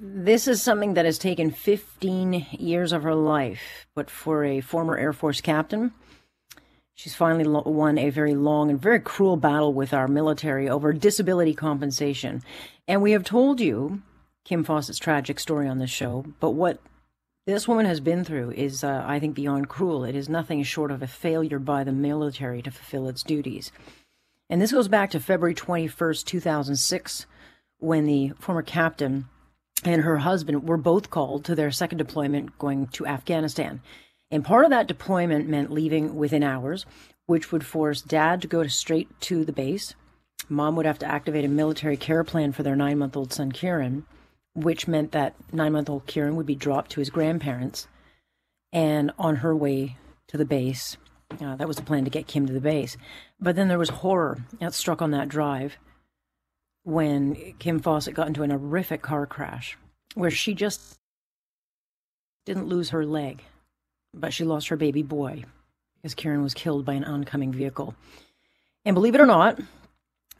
This is something that has taken 15 years of her life, but for a former Air Force captain, she's finally won a very long and very cruel battle with our military over disability compensation. And we have told you Kim Fawcett's tragic story on this show, but what this woman has been through is, uh, I think, beyond cruel. It is nothing short of a failure by the military to fulfill its duties. And this goes back to February 21st, 2006, when the former captain and her husband were both called to their second deployment going to Afghanistan. And part of that deployment meant leaving within hours, which would force dad to go straight to the base. Mom would have to activate a military care plan for their nine month old son, Kieran, which meant that nine month old Kieran would be dropped to his grandparents. And on her way to the base, uh, that was the plan to get Kim to the base. But then there was horror that struck on that drive when Kim Fawcett got into an horrific car crash where she just didn't lose her leg, but she lost her baby boy because Kieran was killed by an oncoming vehicle. And believe it or not,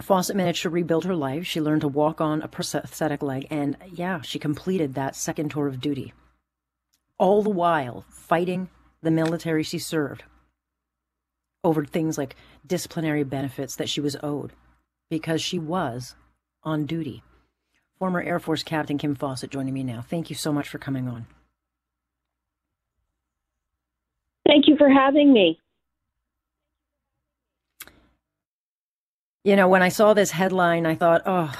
Fawcett managed to rebuild her life. She learned to walk on a prosthetic leg, and yeah, she completed that second tour of duty. All the while fighting the military she served over things like disciplinary benefits that she was owed because she was on duty. Former Air Force Captain Kim Fawcett joining me now. Thank you so much for coming on. Thank you for having me. You know, when I saw this headline, I thought, oh,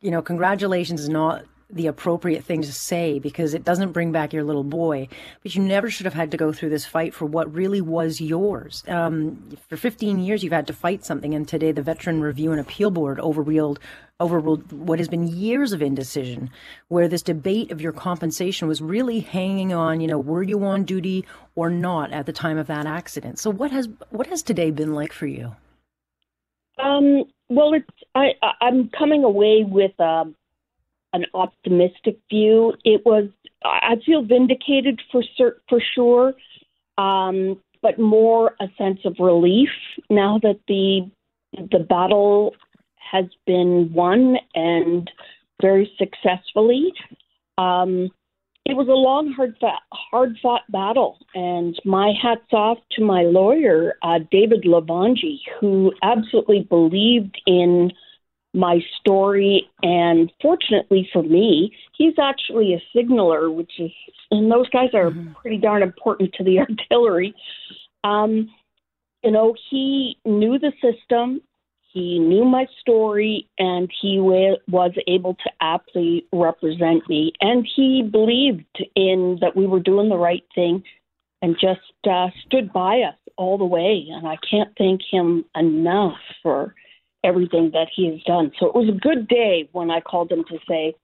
you know, congratulations is not the appropriate thing to say because it doesn't bring back your little boy. But you never should have had to go through this fight for what really was yours. Um, for 15 years, you've had to fight something, and today the Veteran Review and Appeal Board overruled overruled what has been years of indecision, where this debate of your compensation was really hanging on, you know, were you on duty or not at the time of that accident. So what has what has today been like for you? Um, well, it's I I'm coming away with. Um, an optimistic view. It was I feel vindicated for cert, for sure, um, but more a sense of relief now that the the battle has been won and very successfully. Um, it was a long, hard, fought, hard fought battle, and my hats off to my lawyer, uh, David Lavangi, who absolutely believed in my story. And fortunately for me, he's actually a signaler, which is, and those guys are mm-hmm. pretty darn important to the artillery. Um, you know, he knew the system, he knew my story, and he was able to aptly represent me. And he believed in that we were doing the right thing and just uh, stood by us all the way. And I can't thank him enough for everything that he has done. So it was a good day when I called him to say,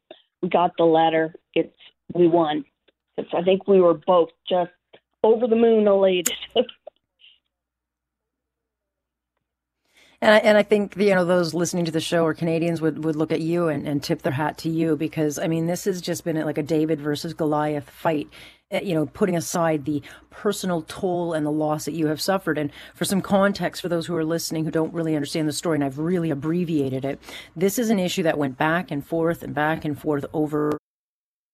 "We got the letter. It's we won." Because I think we were both just over the moon elated. And I, and I think you know those listening to the show or Canadians would, would look at you and, and tip their hat to you because I mean this has just been like a David versus Goliath fight eh, you know, putting aside the personal toll and the loss that you have suffered. And for some context for those who are listening who don't really understand the story, and I've really abbreviated it, this is an issue that went back and forth and back and forth over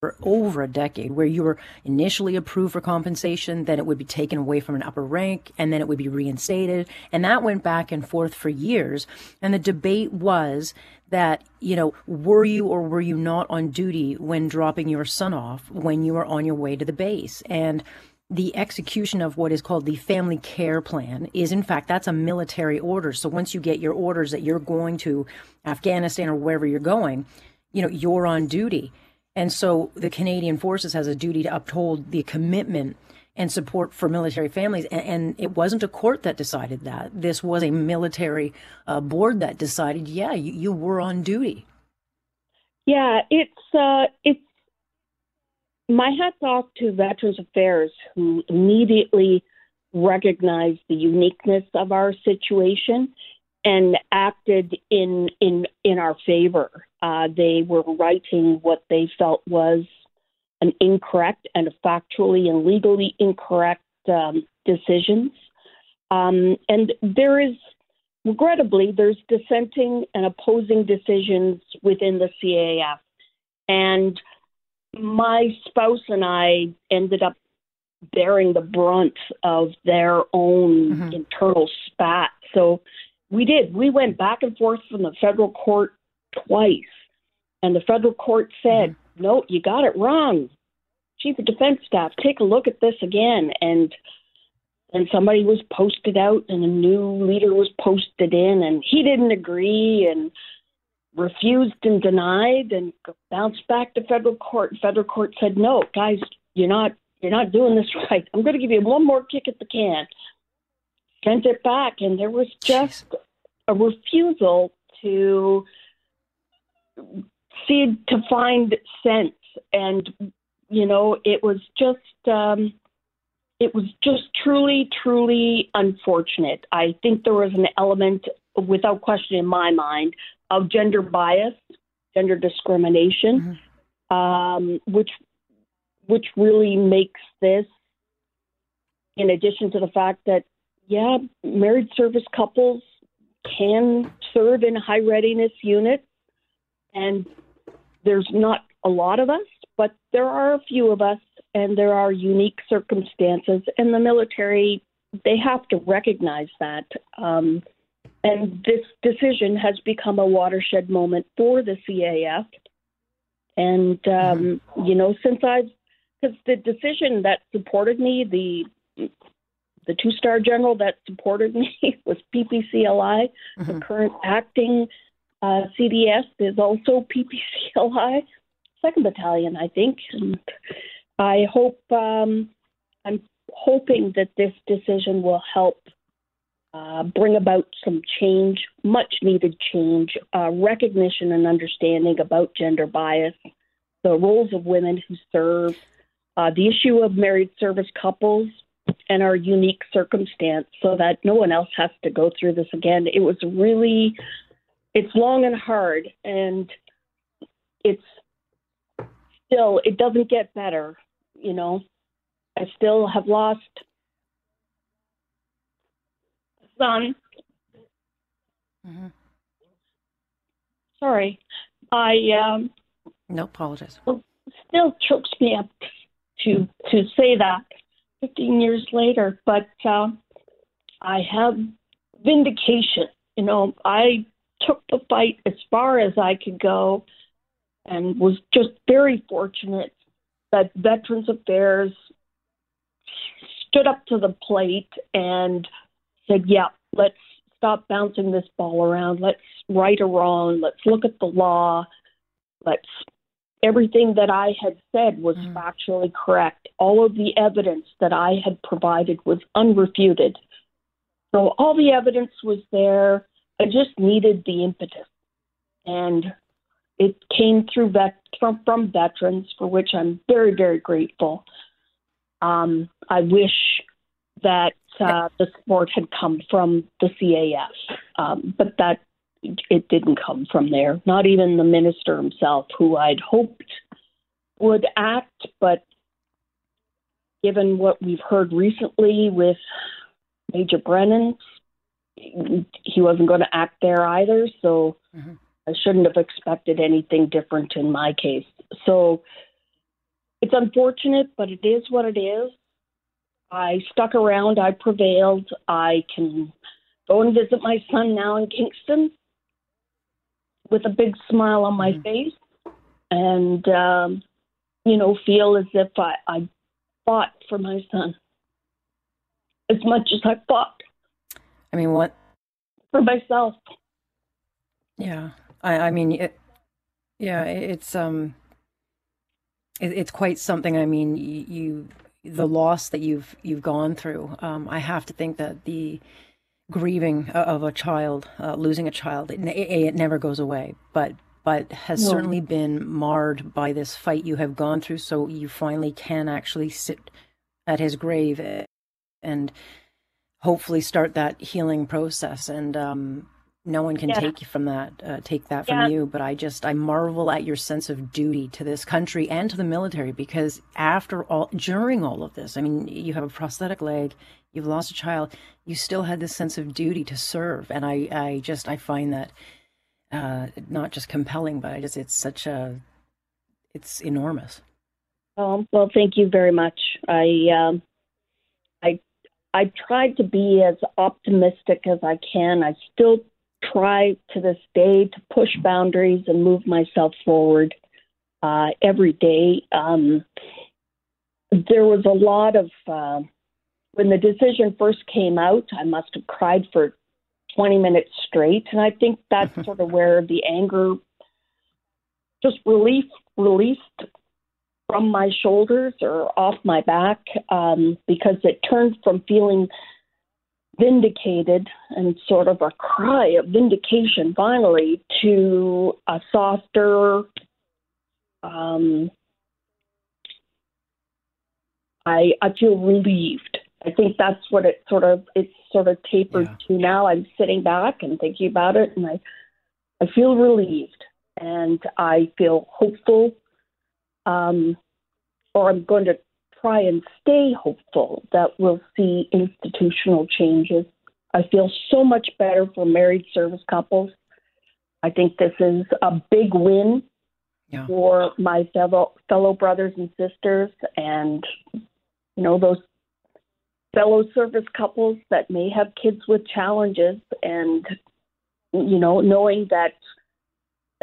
for over a decade where you were initially approved for compensation, then it would be taken away from an upper rank, and then it would be reinstated. And that went back and forth for years. And the debate was that, you know, were you or were you not on duty when dropping your son off when you were on your way to the base? And the execution of what is called the family care plan is in fact that's a military order so once you get your orders that you're going to afghanistan or wherever you're going you know you're on duty and so the Canadian Forces has a duty to uphold the commitment and support for military families. And, and it wasn't a court that decided that. This was a military uh, board that decided, yeah, you, you, were on duty. Yeah, it's uh, it's my hats off to Veterans Affairs who immediately recognized the uniqueness of our situation and acted in in in our favor. Uh, they were writing what they felt was an incorrect and a factually and legally incorrect um, decisions. Um, and there is, regrettably, there's dissenting and opposing decisions within the CAF. And my spouse and I ended up bearing the brunt of their own mm-hmm. internal spat. So we did. We went back and forth from the federal court twice. And the federal court said, mm-hmm. no, you got it wrong. Chief of Defense Staff, take a look at this again. And and somebody was posted out and a new leader was posted in and he didn't agree and refused and denied and bounced back to federal court. Federal court said, "No, guys, you're not you're not doing this right. I'm going to give you one more kick at the can." Sent it back, and there was just Jeez. a refusal to see to find sense, and you know, it was just. Um, it was just truly, truly unfortunate. I think there was an element, without question in my mind, of gender bias, gender discrimination, mm-hmm. um, which which really makes this, in addition to the fact that yeah, married service couples can serve in high readiness units, and there's not a lot of us, but there are a few of us, and there are unique circumstances, and the military they have to recognize that. Um, and this decision has become a watershed moment for the CAF. And, um, mm-hmm. you know, since I've, because the decision that supported me, the the two star general that supported me was PPCLI. Mm-hmm. The current acting uh, CDS is also PPCLI, second battalion, I think. And I hope um, I'm hoping that this decision will help uh, bring about some change, much needed change, uh, recognition and understanding about gender bias, the roles of women who serve, uh, the issue of married service couples, and our unique circumstance so that no one else has to go through this again. It was really, it's long and hard, and it's still, it doesn't get better, you know. I still have lost son. Mm-hmm. Sorry, I um. No apologies. Still chokes me up to to say that 15 years later, but uh, I have vindication. You know, I took the fight as far as I could go, and was just very fortunate that Veterans Affairs stood up to the plate and said, yeah, let's stop bouncing this ball around. Let's right or wrong. Let's look at the law. Let's everything that I had said was mm. factually correct. All of the evidence that I had provided was unrefuted. So all the evidence was there. I just needed the impetus. And it came through vet- from, from veterans, for which I'm very, very grateful. Um, I wish that uh, the support had come from the CAF, um, but that it didn't come from there. Not even the minister himself, who I'd hoped would act, but given what we've heard recently with Major Brennan, he wasn't going to act there either. So mm-hmm. I shouldn't have expected anything different in my case. So it's unfortunate, but it is what it is. I stuck around. I prevailed. I can go and visit my son now in Kingston with a big smile on my mm-hmm. face and, um, you know, feel as if I, I fought for my son as much as I fought. I mean, what? For myself. Yeah. I, I mean, it, yeah, it's, um, it, it's quite something. I mean, you, you the loss that you've you've gone through. Um, I have to think that the grieving of a child, uh, losing a child, it, it, never goes away, but but has certainly been marred by this fight you have gone through. So you finally can actually sit at his grave and hopefully start that healing process. And um, no one can yeah. take you from that uh, take that from you but i just i marvel at your sense of duty to this country and to the military because after all during all of this i mean you have a prosthetic leg you've lost a child you still had this sense of duty to serve and i i just i find that uh, not just compelling but i just it's such a it's enormous Oh, well, thank you very much. I, um, I, I tried to be as optimistic as I can. I still try to this day to push boundaries and move myself forward uh, every day. Um, there was a lot of uh, when the decision first came out. I must have cried for 20 minutes straight, and I think that's sort of where the anger just relief released from my shoulders or off my back um, because it turned from feeling vindicated and sort of a cry of vindication finally to a softer um, I I feel relieved. I think that's what it sort of it's sort of tapered yeah. to now. I'm sitting back and thinking about it, and I I feel relieved and I feel hopeful. Um, or I'm going to try and stay hopeful that we'll see institutional changes. I feel so much better for married service couples. I think this is a big win yeah. for my fellow fellow brothers and sisters, and you know those fellow service couples that may have kids with challenges, and you know knowing that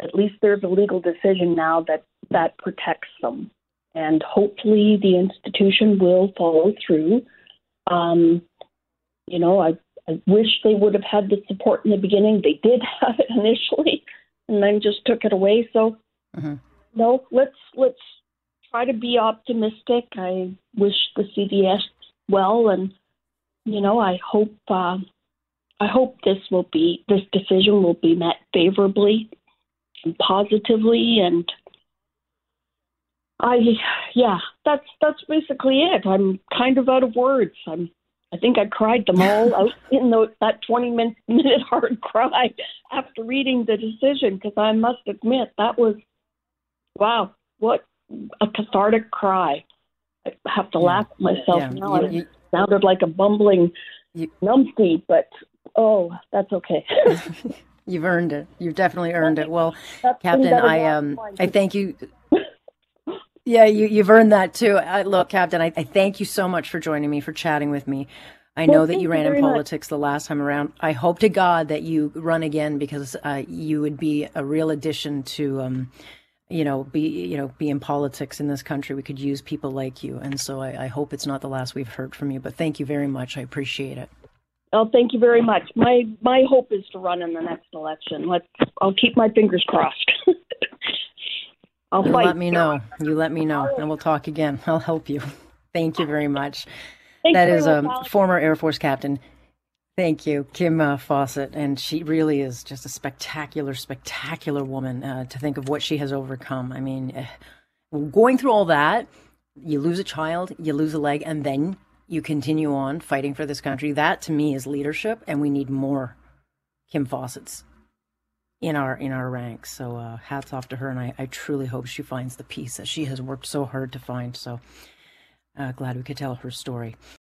at least there's a legal decision now that that protects them, and hopefully the institution will follow through. Um, you know, I I wish they would have had the support in the beginning. They did have it initially, and then just took it away. So Mm-hmm. No, let's let's try to be optimistic. I wish the CDS well, and you know, I hope uh, I hope this will be this decision will be met favorably and positively, and I yeah, that's that's basically it. I'm kind of out of words. I'm I think I cried them all out in the, that 20 minute, minute hard cry after reading the decision because I must admit that was wow, what a cathartic cry. I have to yeah. laugh at myself yeah. now. You, you, sounded like a bumbling you, numpty, but oh, that's okay. You've earned it. You've definitely earned it. Well, that's Captain, I um, I thank you. Yeah, you, you've earned that too. I, look, Captain, I, I thank you so much for joining me, for chatting with me. I know well, that you ran in politics much. the last time around. I hope to God that you run again because uh, you would be a real addition to um, you know, be you know, be in politics in this country. We could use people like you, and so I, I hope it's not the last we've heard from you. But thank you very much. I appreciate it. Oh, thank you very much. My my hope is to run in the next election. Let's. I'll keep my fingers crossed. I'll you fight. Let me know. You let me know, and we'll talk again. I'll help you. Thank you very much. Thank that is a um, former Air Force captain Thank you, Kim uh, Fawcett. And she really is just a spectacular, spectacular woman uh, to think of what she has overcome. I mean, uh, going through all that, you lose a child, you lose a leg, and then you continue on fighting for this country. That to me is leadership, and we need more Kim Fawcett's in our in our ranks. So uh, hats off to her, and I, I, truly hope she finds the peace that she has worked so hard to find. So uh, glad we could tell her story.